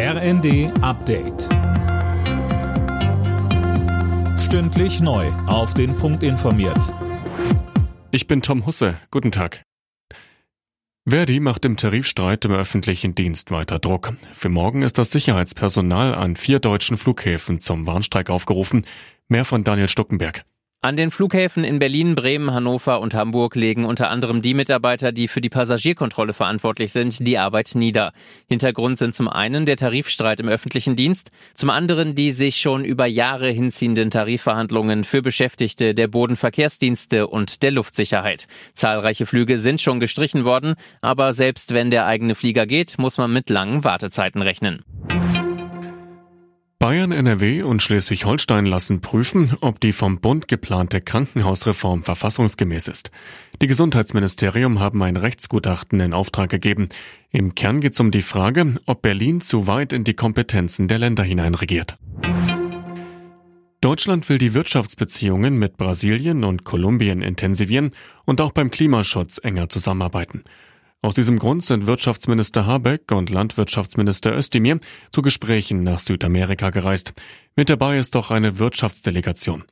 RND Update. Stündlich neu. Auf den Punkt informiert. Ich bin Tom Husse. Guten Tag. Verdi macht im Tarifstreit im öffentlichen Dienst weiter Druck. Für morgen ist das Sicherheitspersonal an vier deutschen Flughäfen zum Warnstreik aufgerufen. Mehr von Daniel Stuckenberg. An den Flughäfen in Berlin, Bremen, Hannover und Hamburg legen unter anderem die Mitarbeiter, die für die Passagierkontrolle verantwortlich sind, die Arbeit nieder. Hintergrund sind zum einen der Tarifstreit im öffentlichen Dienst, zum anderen die sich schon über Jahre hinziehenden Tarifverhandlungen für Beschäftigte der Bodenverkehrsdienste und der Luftsicherheit. Zahlreiche Flüge sind schon gestrichen worden, aber selbst wenn der eigene Flieger geht, muss man mit langen Wartezeiten rechnen. Bayern, NRW und Schleswig-Holstein lassen prüfen, ob die vom Bund geplante Krankenhausreform verfassungsgemäß ist. Die Gesundheitsministerium haben ein Rechtsgutachten in Auftrag gegeben. Im Kern geht es um die Frage, ob Berlin zu weit in die Kompetenzen der Länder hineinregiert. Deutschland will die Wirtschaftsbeziehungen mit Brasilien und Kolumbien intensivieren und auch beim Klimaschutz enger zusammenarbeiten. Aus diesem Grund sind Wirtschaftsminister Habeck und Landwirtschaftsminister Özdemir zu Gesprächen nach Südamerika gereist. Mit dabei ist auch eine Wirtschaftsdelegation.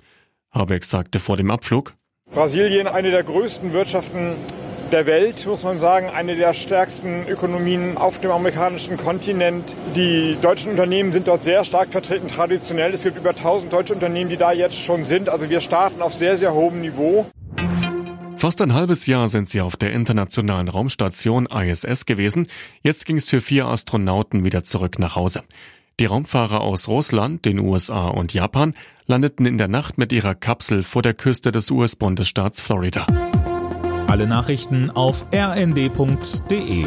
Habeck sagte vor dem Abflug, Brasilien, eine der größten Wirtschaften der Welt, muss man sagen, eine der stärksten Ökonomien auf dem amerikanischen Kontinent. Die deutschen Unternehmen sind dort sehr stark vertreten, traditionell. Es gibt über 1000 deutsche Unternehmen, die da jetzt schon sind. Also wir starten auf sehr, sehr hohem Niveau. Fast ein halbes Jahr sind sie auf der internationalen Raumstation ISS gewesen. Jetzt ging es für vier Astronauten wieder zurück nach Hause. Die Raumfahrer aus Russland, den USA und Japan landeten in der Nacht mit ihrer Kapsel vor der Küste des US-Bundesstaats Florida. Alle Nachrichten auf rnd.de